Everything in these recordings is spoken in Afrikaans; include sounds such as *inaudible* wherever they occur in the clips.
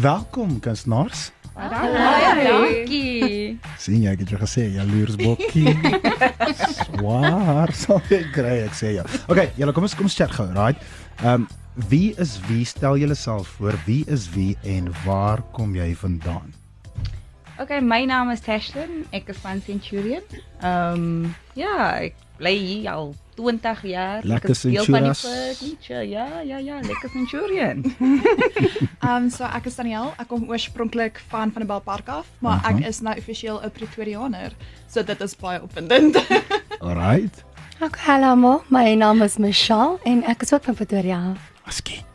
Welkom kunstenaars. Baie dankie. sien jy ek het jou gesê jaloers bokkie. Swaar sal jy kry ek sê ja. Okay, julle kom ons kom ons chat gou, right? Ehm um, wie is wie? Stel julleself voor. Wie is wie en waar kom jy vandaan? Okay, my naam is Tashlin. Ek is van Centurion. Ehm um, ja, ek bly hier al 20 jaar. Lekker Ek furniture. Ja, ja, ja, lekker Centurion. Um *laughs* so ek is Daniel. Ek kom oorspronklik van van die Belpark af, maar Aha. ek is nou offisieel 'n Pretoriaaner. So dit is baie opwindend. *laughs* Alright. Ook hallo almal, my naam is Michelle en ek is ook van Pretoria. Askie.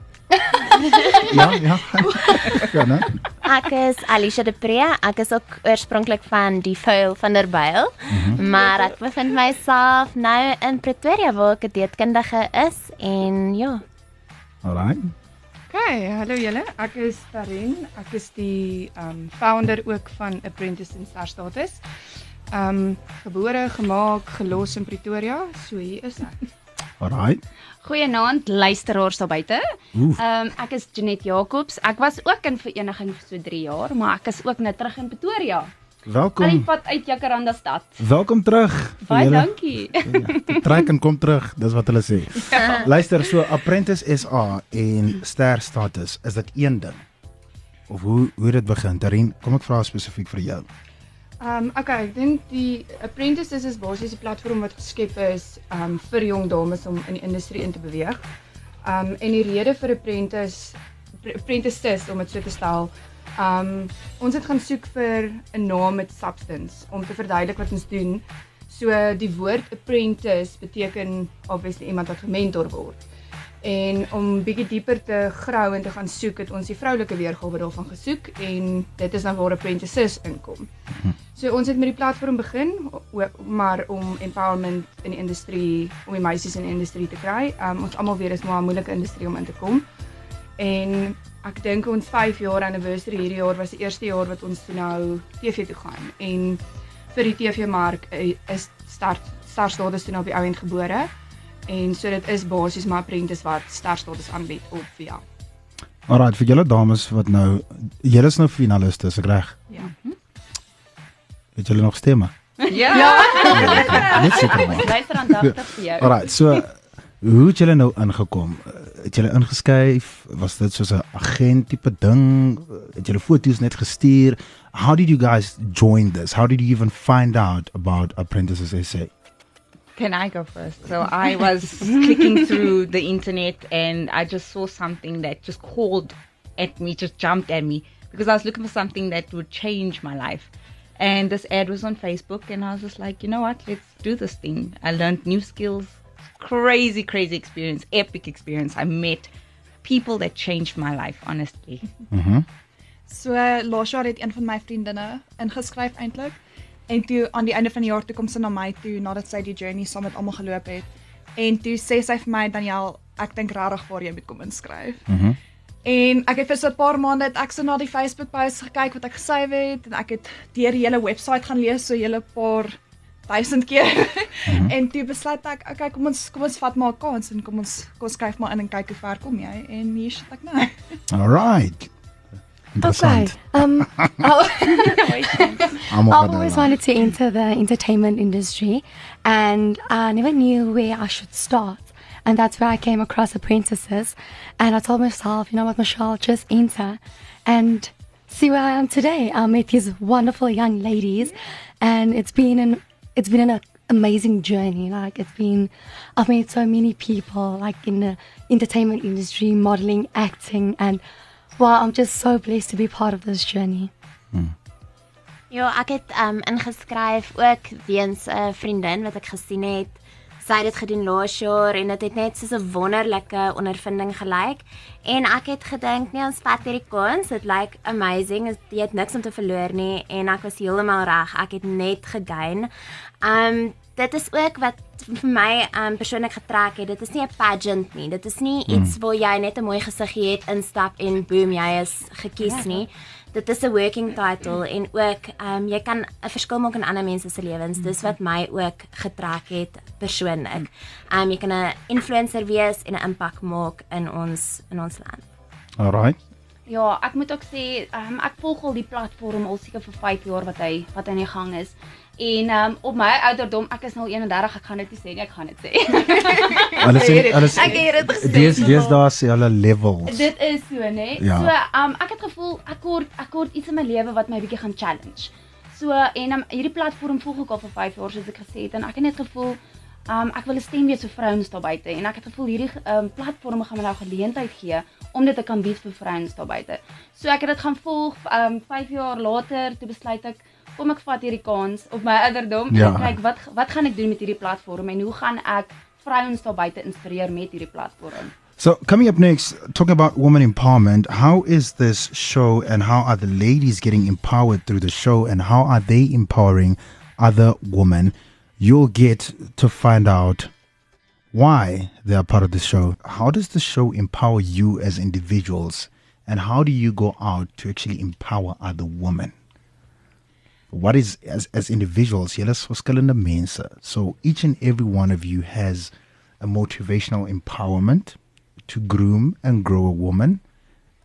Ja, ja. *laughs* ja, né? Ek is Alicia de Pre. Ek is ook oorspronklik van die Vuil van der Byl, maar ek bevind myself nou in Pretoria waar ek 'n deetkundige is en ja. Alright. Okay, hallo julle. Ek is Tarin. Ek is die um founder ook van Apprentice in Star Status. Um gebore, gemaak, gelos in Pretoria. So hier is ek. Alright. Goeienaand luisteraars daar buite. Ehm um, ek is Janet Jacobs. Ek was ook in vereniging vir so 3 jaar, maar ek is ook nou terug in Pretoria. Al die Welkom. pad uit Jacaranda stad. Welkom terug. Baie dankie. Ja, trek en kom terug, dis wat hulle sê. *laughs* Luister, so Apprentice SA en ster status, is dit een ding? Of hoe hoe dit begin? Tarin, kom ek vra spesifiek vir jou. Um okay, ek dink die Apprentices is basies 'n platform wat geskep is um vir jong dames om in die industrie in te beweeg. Um en die rede vir Apprentice Apprentices om dit so te stel, um ons het gaan soek vir 'n naam met substance om te verduidelik wat ons doen. So die woord apprentice beteken obviously iemand wat gementor word. En om bietjie dieper te grou en te gaan soek, het ons die vroulike weergawe daarvan gesoek en dit is dan waar apprentices inkom. So ons het met die platform begin, maar om empowerment in die industrie, om die meisies in die industrie te kry. Um, ons almal weet dis maar 'n moeilike industrie om in te kom. En ek dink ons 5 jaar anniversary hierdie jaar was die eerste jaar wat ons toe nou TV toe gaan. En vir die TV-mark eh, is start Star Status toe nou op die ou end gebore. En so dit is basies maar apprentice wat Star Status aanbied op via. Alright, vir julle dames wat nou julle is nou finaliste, is ek reg? Ja. Het julle nog stemme? Ja. Net seker maar. Luister aandagtig vir jou. Alright, so hoe het julle nou ingekom? Het julle ingeskuif? Was dit soos 'n agent tipe ding? Het julle foto's net gestuur? How did you guys join this? How did you even find out about Apprentices SA? Can I go first? So *laughs* I was clicking through the internet and I just saw something that just called at me, just jumped at me because I was looking for something that would change my life. And this ad was on Facebook and I was just like, you know what? Let's do this thing. I learned new skills. Crazy, crazy experience, epic experience. I met people that changed my life, honestly. Mm-hmm. so laas jaar het een van my vriendinne ingeskryf eintlik. En toe aan die einde van die jaar toe kom sy na my toe nadat sy die journey saam met almal geloop het. En toe sê sy vir my Daniel, ek dink regtig waar jy moet kom inskryf. Mhm. En ek het vir so 'n paar maande het ek so na die Facebook posts gekyk wat ek gesave het en ek het deur die hele webwerf gaan lees so hele paar duisend keer. en toe besluit ek, okay, kom ons kom ons vat maar 'n kans en kom ons kom ons skryf maar in en kyk hoe ver kom jy en hier sit ek nou. Alright. Okay. Um *laughs* I'll, Almal I've always wanted to enter the entertainment industry and I never knew where I should start. And that's where I came across apprentices. And I told myself, you know what, Michelle, just enter and see where I am today. I met these wonderful young ladies and it's been an it's been an amazing journey. Like it's been I've met so many people like in the entertainment industry, modeling, acting and wow, I'm just so blessed to be part of this journey. Ja, ek het um ingeskryf ook weens 'n vriendin wat ek gesien het. Sy het dit gedoen laas jaar en dit het net soos 'n wonderlike ondervinding gelyk. En ek het gedink, nee, ons vat hierdie kans. Dit lyk amazing. Jy het niks om te verloor nie en ek was heeltemal reg. Ek het net gegain. Um dit is ook wat vir my um persoonlik getrek het. Dit is nie 'n pageant nie. Dit is nie iets waar jy net 'n mooi gesiggie het, instap en boom, jy is gekies nie. Dit is 'n working title en ook um, jy kan 'n verskil maak in ander mense se lewens. Dis wat my ook getrek het persoonlik. Um, jy kan 'n influencer wees en 'n impak maak in ons in ons land. Alright. Ja, ek moet ook sê, um, ek volg al die platform al seker vir 5 jaar wat hy wat aan die gang is. En um, op my ouderdom, ek is nou 31, ek gaan dit nie sê nie, ek gaan dit sê. *laughs* Hulle sê hulle ek het dit gesê. dis dis daar se hulle levels. Dit is so, né? Ja. So, um ek het gevoel ek kort ek kort iets in my lewe wat my bietjie gaan challenge. So en um, hierdie platform volg ek al vir 5 jaar soos ek gesê het en ek het net gevoel um ek wil 'n stem wees vir vrouens daar buite en ek het gevoel hierdie um platform gaan my nou geleentheid gee om dit te kan bied vir vrouens daar buite. So ek het dit gaan volg um 5 jaar later toe besluit ek kom ek vat hierdie kans op my ouderdom Ja. en kyk wat wat gaan ek doen met hierdie platform en hoe gaan ek vrouens daar buite inspireer met hierdie platform. So coming up next, talking about women empowerment, how is this show and how are the ladies getting empowered through the show and how are they empowering other women? You'll get to find out why they are part of the show. How does the show empower you as individuals and how do you go out to actually empower other women? What is as as individuals, julle is verskillende mense. So each and every one of you has a motivational empowerment to groom and grow a woman.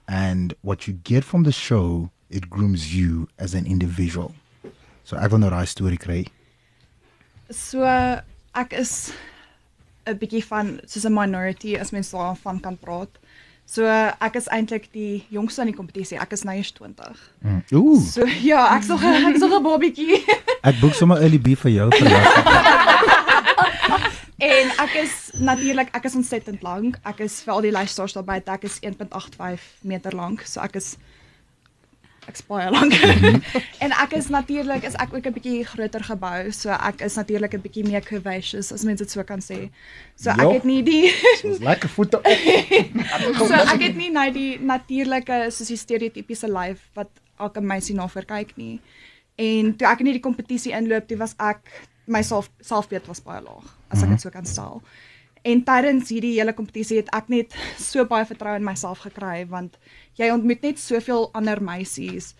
And what you get from the show, it grooms you as an individual. So wil nou daai storie kry. So ek is 'n bietjie van soos 'n minority as mens daarvan kan praat. So ek is eintlik die jongste in die kompetisie. Ek is nou eers 20. Mm. Ooh, So ja, ek sal *laughs* ek sal 'n babietjie. *laughs* ek boek sommer early B vir jou vir laat. *laughs* En ek is natuurlik ek is ontsettend lank. Ek is vir al die luisteraars daar buite, ek is 1.85 meter lank. So ek is ek is baie lank. *laughs* en ek is natuurlik is ek ook 'n bietjie groter gebou. So ek is natuurlik 'n bietjie meer curvaceous as mens dit so kan sê. So ek Jo. het nie die *laughs* lekker voete op. *laughs* so ek het nie nou die natuurlike soos die stereotypiese lyf wat elke meisie na verkyk nie. En toe ek in hierdie kompetisie inloop, toe was ek my self selfbeeld was baie laag, as ek dit so kan stel. En tydens hierdie hele kompetisie het ek net so baie vertroue in myself gekry want jy ontmoet net soveel ander meisies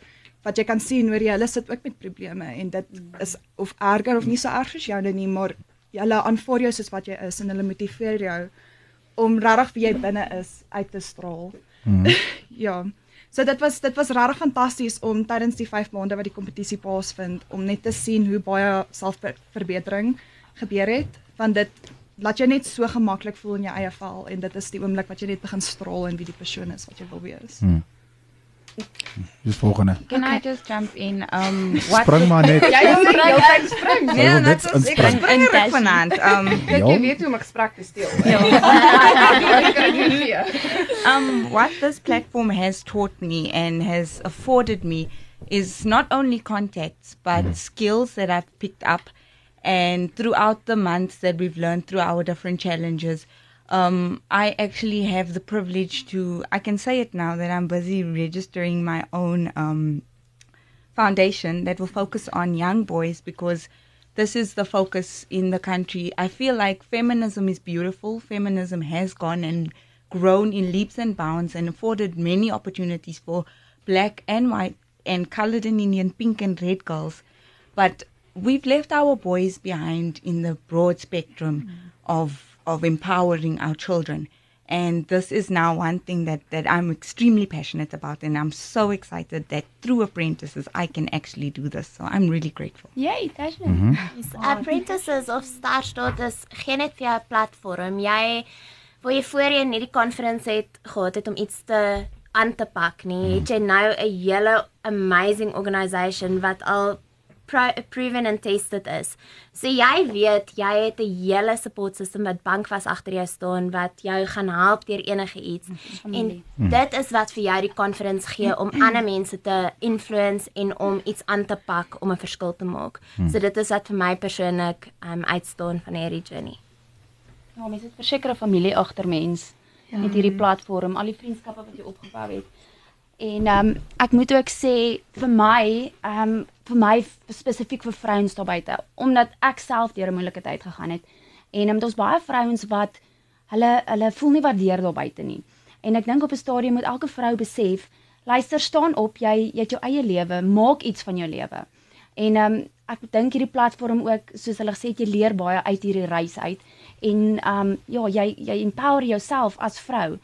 wat jy kan sien hoor jy hulle sit ook met probleme en dit is of erger of nie so erg soos joune nie, maar hulle aanvaar jou soos wat jy is en hulle motiveer jou om regtig wie jy binne is uit te straal. Mhm. *laughs* ja. So dit was dit was regtig fantasties om tydens die 5 maande wat die kompetisie plaasvind om net te sien hoe baie selfverbetering gebeur het want dit laat jou net so gemaklik voel in jou eie vel en dit is die oomblik wat jy net begin straal in wie die persoon is wat jy wil wees. Hmm. Dis volgende. Can I just jump in? Um, what Spring maar net. Jy wil nie heeltyd spring. Nee, wil net ek inspring. spring ruk vanaand. Um, *laughs* Kyk, Ja. jy weet hoe om 'n gesprek te steel. Ja. *laughs* um, what this platform has taught me and has afforded me is not only contacts but skills that I've picked up, and throughout the months that we've learned through our different challenges. Um, I actually have the privilege to, I can say it now that I'm busy registering my own um, foundation that will focus on young boys because this is the focus in the country. I feel like feminism is beautiful. Feminism has gone and grown in leaps and bounds and afforded many opportunities for black and white and colored and Indian, pink and red girls. But we've left our boys behind in the broad spectrum of of empowering our children. And this is now one thing that, that I'm extremely passionate about and I'm so excited that through apprentices I can actually do this. So I'm really grateful. Jy, Tasha. Mhm. Yes, *laughs* apprentices of Star Status gee net vir jou 'n platform. Jy waar jy voorheen hierdie konferensie het gehad het om iets te aan te pak nie, het jy nou 'n hele amazing organisation wat al proven and tested is. So jy weet jy het 'n hele support system wat bankvas agter jou staan wat jou gaan help deur enige iets. En dit is wat vir jou die konferens gee om ander mense te influence en om iets aan te pak om 'n verskil te maak. So dit is wat vir my persoonlik um uitstaan van hierdie journey. Ja, mense het versekerde familie agter mens ja. met hierdie platform, al die vriendskappe wat jy opgebou het. En ehm um, ek moet ook sê vir my, ehm um, vir my spesifiek vir vrouens daar buite, omdat ek self deur 'n moeilike tyd gegaan het. En um, daar's baie vrouens wat hulle hulle voel nie waardeer daar buite nie. En ek dink op 'n stadium moet elke vrou besef, luister, staan op, jy jy het jou eie lewe, maak iets van jou lewe. En ehm um, ek dink hierdie platform ook soos hulle gesê het jy leer baie uit hierdie reis uit en ehm um, ja jy jy empower jouself as vrou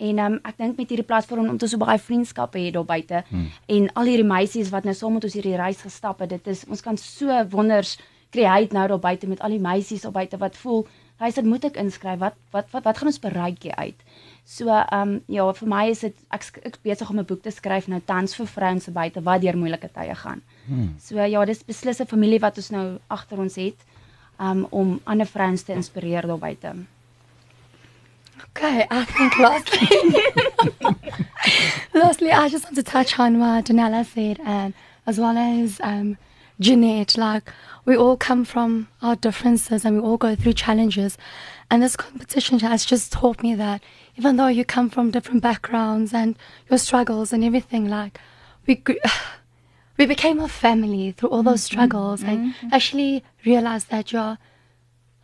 En um, ek dink met hierdie platform om ons so baie vriendskappe het daar buite hmm. en al hierdie meisies wat nou saam met ons hierdie reis gestap het, dit is ons kan so wonders create nou daar buite met al die meisies daar buite wat voel, hy sê moet ek inskryf, wat wat wat wat gaan ons bereik hier uit? So ehm um, ja, vir my is dit ek ek besig om 'n boek te skryf nou tans vir vrouens se buite wat deur moeilike tye gaan. Hmm. So ja, dis beslis 'n familie wat ons nou agter ons het um, om ander vrouens te inspireer daar buite. Okay, I think lastly, *laughs* lastly, I just want to touch on what Janella said, and as well as um, Jeanette. Like we all come from our differences, and we all go through challenges. And this competition has just taught me that even though you come from different backgrounds and your struggles and everything, like we *sighs* we became a family through all those struggles. Mm-hmm. I actually realized that you're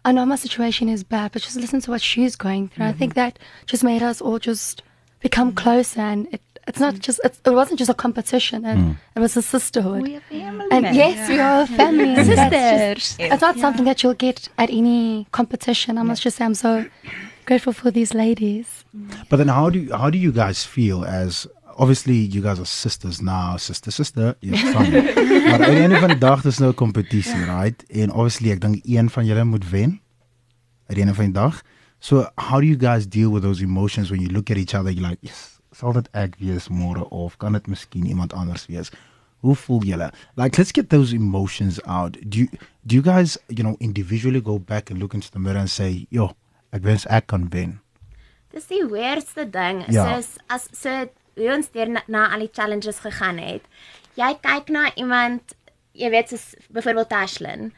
I know my situation is bad, but just listen to what she's going through. I think mm-hmm. that just made us all just become mm-hmm. closer, and it, it's not just it's, it wasn't just a competition, and mm. it was a sisterhood. We are family. and yes, we are a family, and that's just- Sisters. It's not something that you'll get at any competition. I must just say, I'm so grateful for these ladies. Mm. But then how do you, how do you guys feel as obviously you guys are sisters now, sister sister, yeah, fine. maar aan die einde van die dag dis nou 'n kompetisie, right? En obviously ek dink een van julle moet wen aan die einde van die dag. So how do you guys deal with those emotions when you look at each other you're like, yes, sal dit ek wees môre of kan dit miskien iemand anders wees? Hoe voel julle? Like let's get those emotions out. Do you do you guys, you know, individually go back and look into the mirror and say, "Yo, ek wens ek kan wen." Dis die weirdste ding. Ja. Soos as so hoe ons deur na, na al die challenges gegaan het. Jy kyk na iemand, jy weet soos byvoorbeeld Tashlin.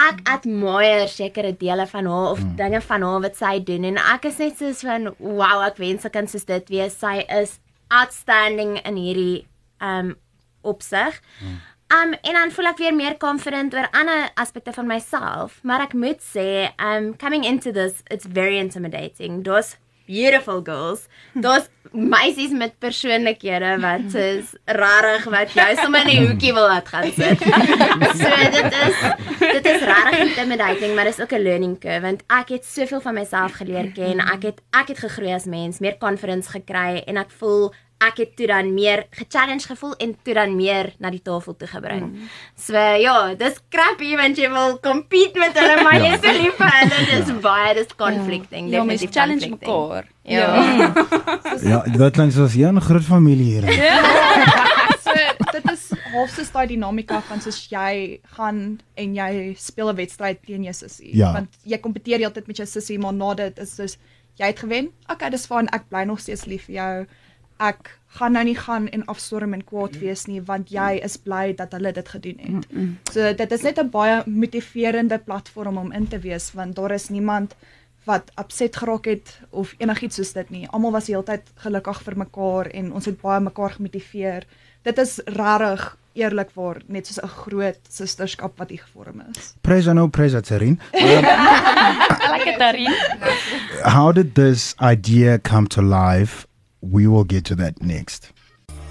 Ek admire sekere dele van haar of mm. dinge van haar wat sy doen en ek is net soos van wow, ek wens ek kan soos dit wees. Sy is outstanding in hierdie um opsig. Um en dan voel ek weer meer confident oor ander aspekte van myself, maar ek moet sê, um coming into this, it's very intimidating. Daar's beautiful girls. Daar's meisies met persoonlikhede wat *laughs* is rarig wat jou sommer in 'n hoekie wil laat gaan sit. So dit is dit is rarig intimidating, maar dis ook 'n learning curve want ek het soveel van myself geleer ken. Ek het ek het gegroei as mens, meer confidence gekry en ek voel ek het toe dan meer gechallenge gevoel en toe dan meer na die tafel toe gebring. Mm. So ja, dis crappy want jy wil compete met hulle maar jy is so lief vir hulle. Dis baie dis conflicting. Ja, definitief challenge conflicting. mekaar. Ja. Ja, dit klink soos 'n groot familie hier. *laughs* So dit is half so daai dinamika van soos jy gaan en jy speel 'n wedstryd teen jou sussie. Ja. Want jy kompeteer heeltyd met jou sussie, maar na dit is soos jy het gewen. Okay, dis fyn. Ek bly nog steeds lief vir jou. Ek gaan nou nie gaan en afstorm en kwaad wees nie want jy is bly dat hulle dit gedoen het. So dit is net 'n baie motiverende platform om in te wees want daar is niemand wat upset geraak het of enigiets soos dit nie. Almal was heeltyd gelukkig vir mekaar en ons het baie mekaar gemotiveer. Dit is regtig eerlikwaar net soos 'n groot susterskap wat hier gevorm is. Praise I know, praise Atsarin. Lekker daarin. How did this idea come to life? We will get to that next.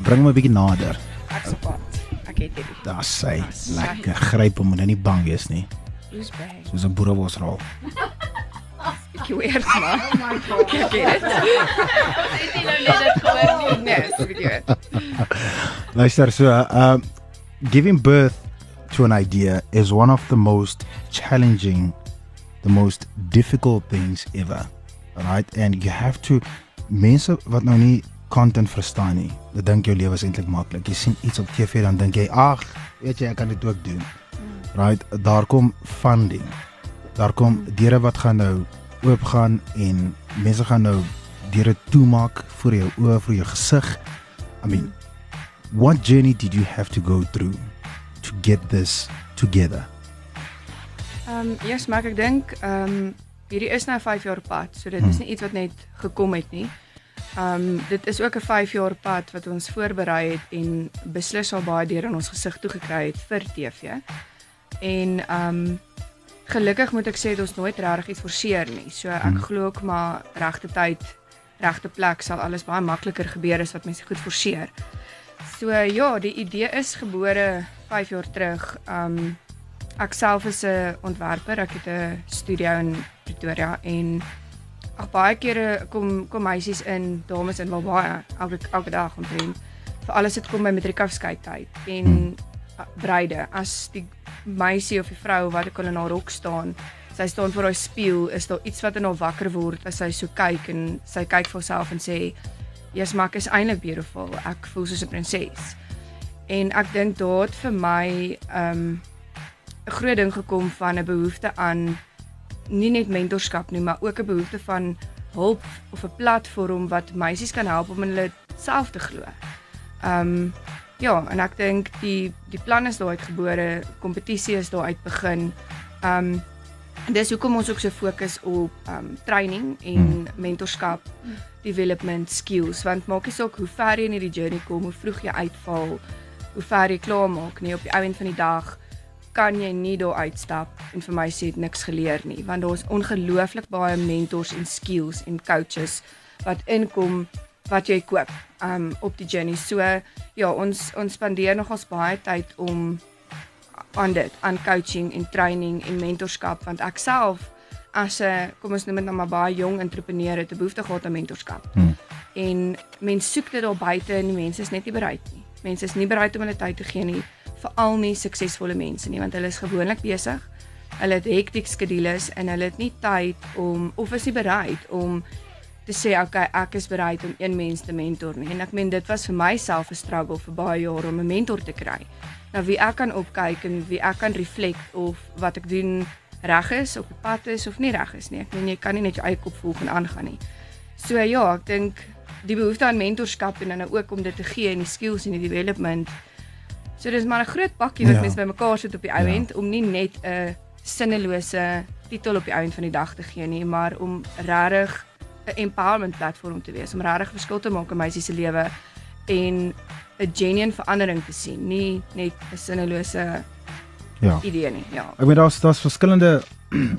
Bring my 'n bietjie nader. Ek se pad. Ek het dit. Daar sê lekker gryp hom en nie bang wees nie. Who's back? Soos 'n boerewosrol. Bietjie weird maar. Oh my god. Kyk dit. Het jy nou net dit gehoor nie? Nee, dis bietjie. Luister, so um giving birth to an idea is one of the most challenging, the most difficult things ever. Right? And you have to mense wat nou nie content verstaan nie. Dit dink jou lewe is eintlik maklik. Jy sien iets op TV dan dink jy, "Ag, weet jy, ek kan dit ook doen." Right? Daar kom funding. Daar kom deure wat gaan nou oopgaan en mense gaan nou deure toemaak vir jou oë, vir jou gesig. I mean, what journey did you have to go through to get this together? Ehm um, eers maar ek dink ehm um, hierdie is nou 'n 5 jaar pad, so dit is nie iets wat net gekom het nie. Ehm um, dit is ook 'n 5 jaar pad wat ons voorberei het en beslis al baie deur in ons gesig toe gekry het vir TV. En ehm um, gelukkig moet ek sê het ons nooit regtig iets forceer nie. So ek Hmm. glo ook maar regte tyd, regte plek sal alles baie makliker gebeur as wat mense goed forceer. So ja, die idee is gebore 5 jaar terug. Um ek self is 'n ontwerper. Ek het 'n studio in Pretoria en ag baie kere kom kom meisies in, dames in wel baie elke elke dag omtrent. Vir alles dit kom by matriekafskeid tyd en Hmm. bruide as die meisie of die vrou wat ek al in haar rok staan, sy staan voor haar spieël, is daar iets wat in haar wakker word as sy so kyk en sy kyk vir haarself en sê, "Jesus, maar ek is eintlik beautiful. Ek voel soos 'n prinses." En ek dink het vir my um 'n groot ding gekom van 'n behoefte aan nie net mentorskap nie, maar ook 'n behoefte van hulp of 'n platform wat meisies kan help om in hulle self te glo. Um ja, en ek dink die die plan is daar uitgebore, kompetisie is daar uit begin. Um dis hoekom ons ook so fokus op um training en mentorskap, development skills want maak nie saak hoe ver jy in hierdie journey kom, hoe vroeg jy uitval, hoe ver jy klaar maak nie op die einde van die dag kan jy nie daar uitstap en vir my sê het niks geleer nie want daar's ongelooflik baie mentors en skills en coaches wat inkom wat jy koop um op die journey. So ja, ons ons spandeer nogals baie tyd om aan dit, aan coaching en training en mentorskap want ek self as 'n kom ons noem dit nou maar baie jong entrepreneur het 'n behoefte gehad aan mentorskap. Hmm. En mense soek dit daar buite en die mense is net nie bereid nie. Mense is nie bereid om hulle tyd te gee nie, veral nie suksesvolle mense nie want hulle is gewoonlik besig. Hulle het hektiek skedules en hulle het nie tyd om of is nie bereid om te sê okay, ek is bereid om een mens te mentor nie. En ek meen dit was vir myself 'n struggle vir baie jare om 'n mentor te kry. Nou wie ek kan opkyk en wie ek kan reflect of wat ek doen reg is, op die pad is of nie reg is nie. Ek meen jy kan nie net jou eie kop volg en aangaan nie. So ja, ek dink die behoefte aan mentorskap en dan ook om dit te gee en die skills en die development. So dis maar 'n groot pakkie wat Ja. mense bymekaar sit op die ou Ja. end om nie net 'n sinnelose titel op die einde van die dag te gee nie, maar om regtig 'n empowerment platform te wees, om regtig verskil te maak in meisies se lewe en 'n genuine verandering te sien, nie net 'n sinnelose Ja. idee nie. Ja. Ek weet daar's daar's verskillende *clears throat*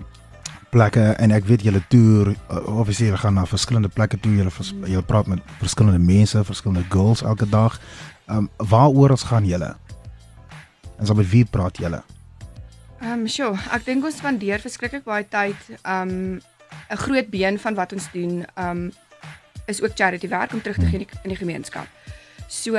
plekke en ek weet julle toer uh, obviously julle gaan na verskillende plekke toe julle vers, julle praat met verskillende mense, verskillende girls elke dag. Ehm um, waaroor ons gaan julle? En so met wie praat julle? Ehm um, sure, ek dink ons spandeer verskriklik baie tyd um 'n groot been van wat ons doen um is ook charity werk om terug te gee in die, in die gemeenskap. So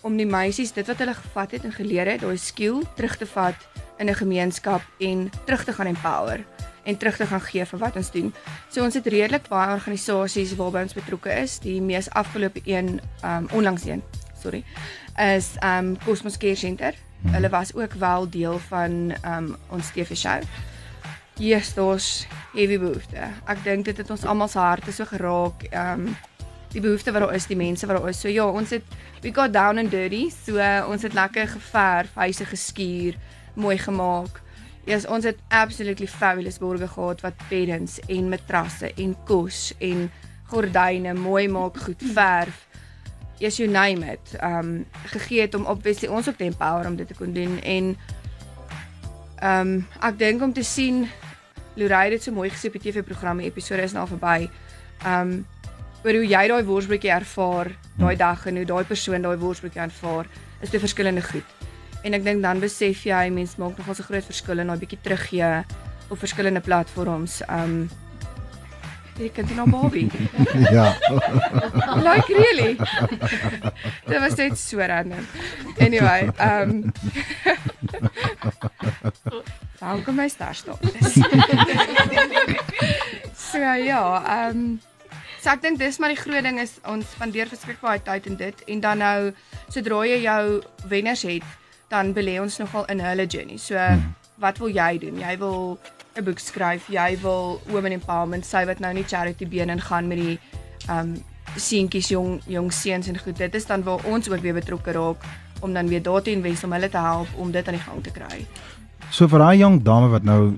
om die meisies dit wat hulle gevat het en geleer het, daai skill terug te vat in 'n gemeenskap en terug te gaan empower en terug te gaan gee vir wat ons doen. So ons het redelik baie organisasies waarby ons betrokke is. Die mees afgelope een um onlangs een, sorry, is um Cosmos Care Center. Hulle was ook wel deel van um ons TV show. Yes, daar's heavy behoefte. Ek dink dit het ons almal se harte so geraak. Um die behoefte wat daar is, die mense wat daar is. So ja, ons het we got down and dirty. So uh, ons het lekker geverf, huise geskuur, mooi gemaak. Ja, yes, ons het absolutely fabulous borge gehad wat beddens en matrasse en kos en gordyne mooi maak, goed verf. Yes, you name it. Um gegee het om obviously ons ook te empower om dit te kon doen en um ek dink om te sien Lorraine het so mooi gesê op die TV-programme episode is nou verby. Um oor hoe jy daai worsbroodjie ervaar daai dag en hoe daai persoon daai worsbroodjie ervaar, is twee verskillende goed. En ek dink dan besef jy mense maak nogal 'n groot verskil en daai bietjie teruggee op verskillende platforms. Um Kan dit nou Bobby. ja. *laughs* like really. *laughs* Dit was net so random. Anyway, um *laughs* Daar kom my star stop. so ja, um so ek dink dis maar die groot ding is ons spandeer verskriklik baie tyd in dit en dan nou sodra jy jou wenners het, dan belê ons nogal in hulle journey. So wat wil jy doen? Jy wil 'n boek skryf, jy wil women empowerment, sy wat nou nie charity been en gaan met die um seentjies jong jong seuns en goed. Dit is dan waar ons ook weer betrokke raak om dan weer daar te invest om hulle te help om dit aan die gang te kry. So vir daai jong dame wat nou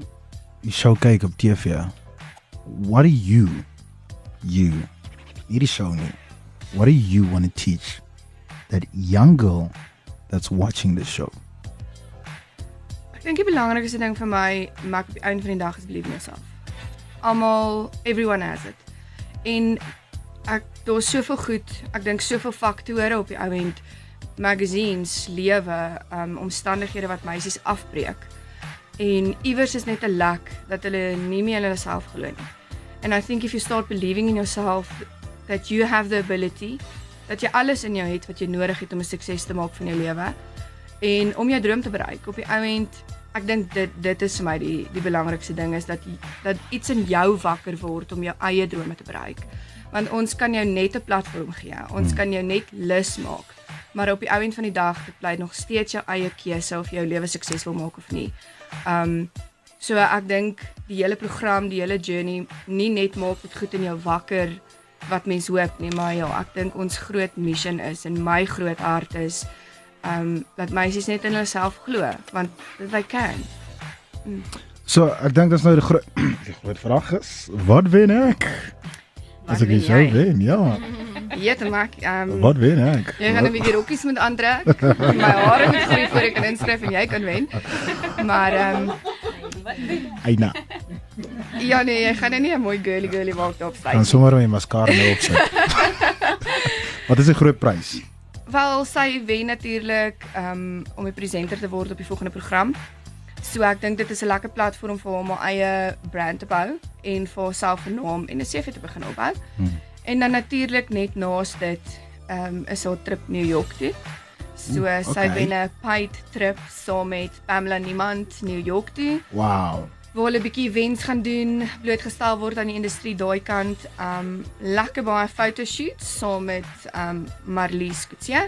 die show kyk op TV. What do you you hierdie show nie. What do you want to teach that young girl that's watching this show? Dink die belangrikste ding vir my, maak die einde van die dag is believe in yourself. Almal, everyone has it. En ek daar's soveel goed, ek dink soveel faktore op die ou end magazines, lewe, um omstandighede wat meisies afbreek. En iewers is net 'n lek dat hulle nie meer in hulle self glo nie. And I think if you start believing in yourself that you have the ability dat jy alles in jou het wat jy nodig het om 'n sukses te maak van jou lewe en om jou droom te bereik op die ou end ek dink dit dit is vir my die die belangrikste ding is dat dat iets in jou wakker word om jou eie drome te bereik. Want ons kan jou net 'n platform gee. Ons kan jou net lus maak. Maar op die ou end van die dag dit bly nog steeds jou eie keuse of jy jou lewe suksesvol maak of nie. Um so ek dink die hele program die hele journey nie net maak dit goed in jou wakker wat mens hoop nie, maar ja, ek dink ons groot mission is en my groot hart is um dat meisies net in hulself glo want dit hy kan. So, ek dink dis nou die groot *clears throat* die groot vraag is, wat wen ek? As ek wen jy? wen, ja. *laughs* Ja, dan maak um Wat wen ek? jy gaan 'n bietjie rokkies moet aantrek. *laughs* My hare moet groei voor ek kan inskryf en jy kan wen. Maar um Eina. ja nee, jy gaan nou nie 'n mooi girly girly maak daar op Kan stage. sommer my mascara nou opsit. *laughs* Wat is die groot prys? Wel, sy wen natuurlik um om 'n presenter te word op die volgende program. So ek dink dit is 'n lekker platform vir hom om haar eie brand te bou en vir haarself 'n naam en 'n CV te begin opbou. Hmm. En dan natuurlik net naas dit um is haar trip New York toe. So Oeh, sy okay. wen 'n paid trip saam met Pamela Niemand New York toe. Wow. Waar hulle bietjie events gaan doen, blootgestel word aan die industrie daai kant. Um lekker baie fotoshoots saam met um Marlies Kutse.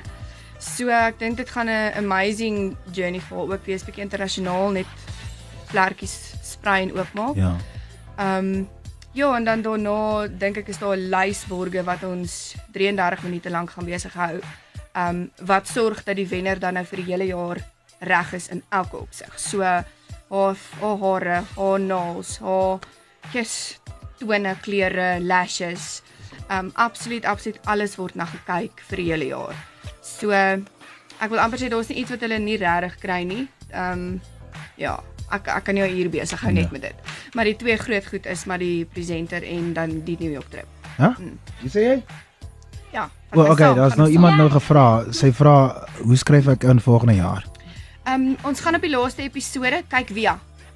So ek dink dit gaan 'n amazing journey vir haar ook wees, bietjie internasionaal net vlekkies sprei en oopmaak. Ja. Um ja, en dan daarna dink ek is daar 'n lys borge wat ons 33 minute lank gaan besig hou. Um wat sorg dat die wenner dan nou vir die hele jaar reg is in elke opsig. So haar haar hare, haar naels, haar kies, tone, klere, lashes. Um absoluut absoluut alles word na gekyk vir die hele jaar. So ek wil amper sê daar's nie iets wat hulle nie regtig kry nie. Um ja, ek ek kan jou hier besig hou net Ja. met dit. Maar die twee groot goed is maar die presenter en dan die New York trip. Hæ? Mm. Wie sê jy? Ja. Wel, okay, daar's nou iemand nou gevra. Sy vra, hoe skryf ek in volgende jaar? Ehm um, ons gaan op die laaste episode kyk via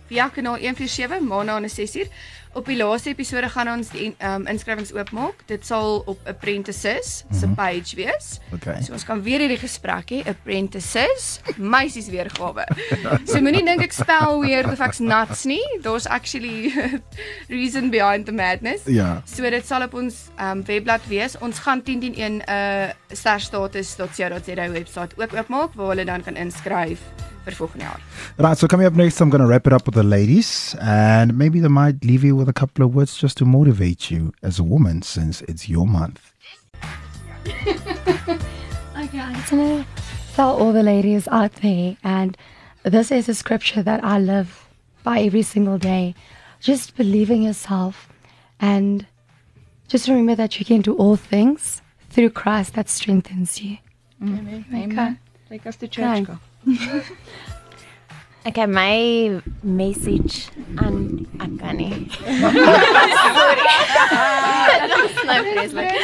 via kanaal 147 maandag aan 6uur. Op die laaste episode gaan ons die um, inskrywings oopmaak. Dit sal op Apprentices se Mhm. page wees. Okay. So ons kan weer hierdie gesprek hê, Apprentices, meisies weergawe. So moenie dink ek spel weird of ek's nuts nie. Daar's actually *laughs* reason behind the madness. Ja. So dit sal op ons um, webblad wees. Ons gaan 1010 'n uh, starstatus.co.za webwerf ook oopmaak waar hulle dan kan inskryf vir volgende jaar. Right, so coming up next, I'm going to wrap it up with the ladies, and maybe they might leave you with a couple of words just to motivate you as a woman, since it's your month. *laughs* Okay, I just want to tell all the ladies out there, and this is a scripture that I live by every single day. Just believe in yourself, and just remember that you can do all things through Christ that strengthens you. Amen. Okay. Take us to church. Go. 你 *laughs* 说 Okay, my message aan ek kan nie. nou vreeslik.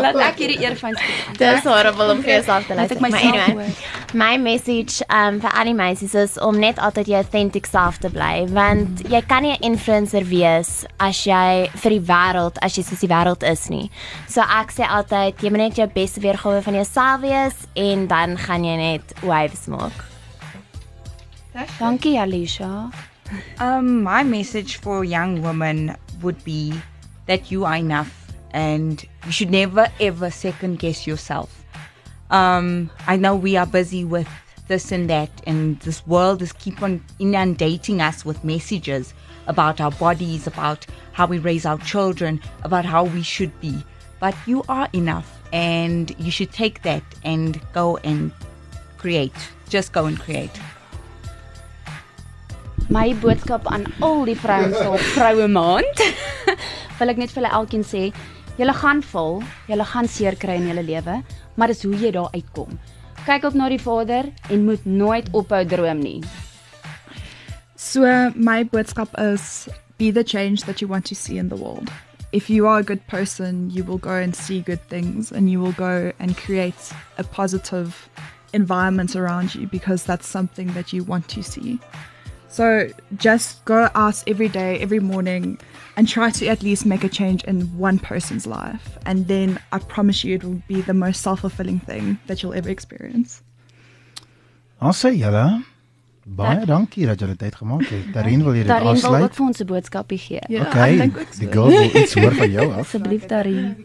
Laat ek hierdie sit. Dis horrible om vir jouself te luister. Maar anyway, my message um vir al die meisies is om net altyd jou authentic self te bly, want jy kan nie 'n influencer wees as jy vir die wêreld, as jy soos die wêreld is nie. So ek sê altyd jy moet net jou beste weergawe van jouself wees en dan gaan jy net waves maak. Dankie Alicia. Um, my message for young women would be that you are enough and you should never ever second guess yourself. Um, I know we are busy with this and that, and this world is keep on inundating us with messages about our bodies, about how we raise our children, about how we should be. But you are enough, and you should take that and go and create. Just go and create. My boodskap aan al die vrouens op Vroue Maand. *laughs* wil ek net vir hulle elkeen sê, julle gaan val, julle gaan seer kry in julle lewe, maar dis hoe jy daar uitkom. Kyk op na die Vader en moet nooit ophou droom nie. So my boodskap is be the change that you want to see in the world. If you are a good person, you will go and see good things and you will go and create a positive environment around you because that's something that you want to see. So just go out every day, every morning, and try to at least make a change in one person's life. And then I promise you, it will be the most self fulfilling thing that you'll ever experience. Ons sê julle baie dankie dat julle tyd gemaak het. *laughs* Darien wil jy dit Daarin wil ook afsluit? vir ons 'n boodskapie gee. Ja, Okay. ek dink ook so. Die girl wil iets hoor van jou *laughs* af. Asseblief Daarin. *laughs*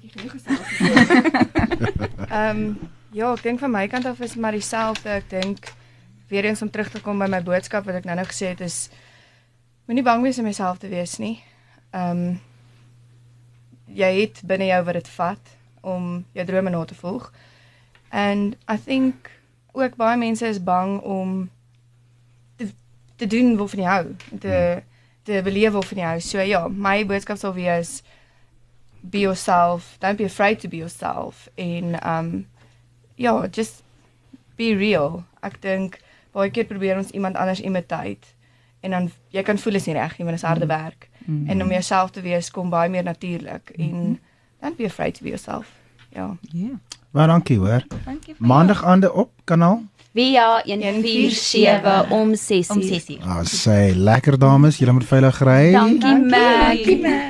Ehm um, ja, ek dink van my kant af is maar dieselfde. Ek dink weer eens om terug te kom by my boodskap wat ek nou-nou gesê het is moenie bang wees om jouself te wees nie. Ehm um, jy het binne jou wat dit vat om jou drome na te volg. And I think ook baie mense is bang om te te doen waarvan jy hou, te te beleef waarvan jy hou. So ja, my boodskap sal wees be yourself. Don't be afraid to be yourself. En um ja, just be real. Ek dink baie keer probeer ons iemand anders imitate en dan jy kan voel is nie reg nie, want dit is harde werk. Mm -hmm. En om jouself te wees kom baie meer natuurlik mm -hmm. en don't be afraid to be yourself. Ja. Baie dankie hoor. Dankie Maandag aande op kanaal. Via 147 om 6 om uur. 6 uur. Ah, sê lekker dames, julle moet veilig ry. Dankie Mac. Dankie, Mac.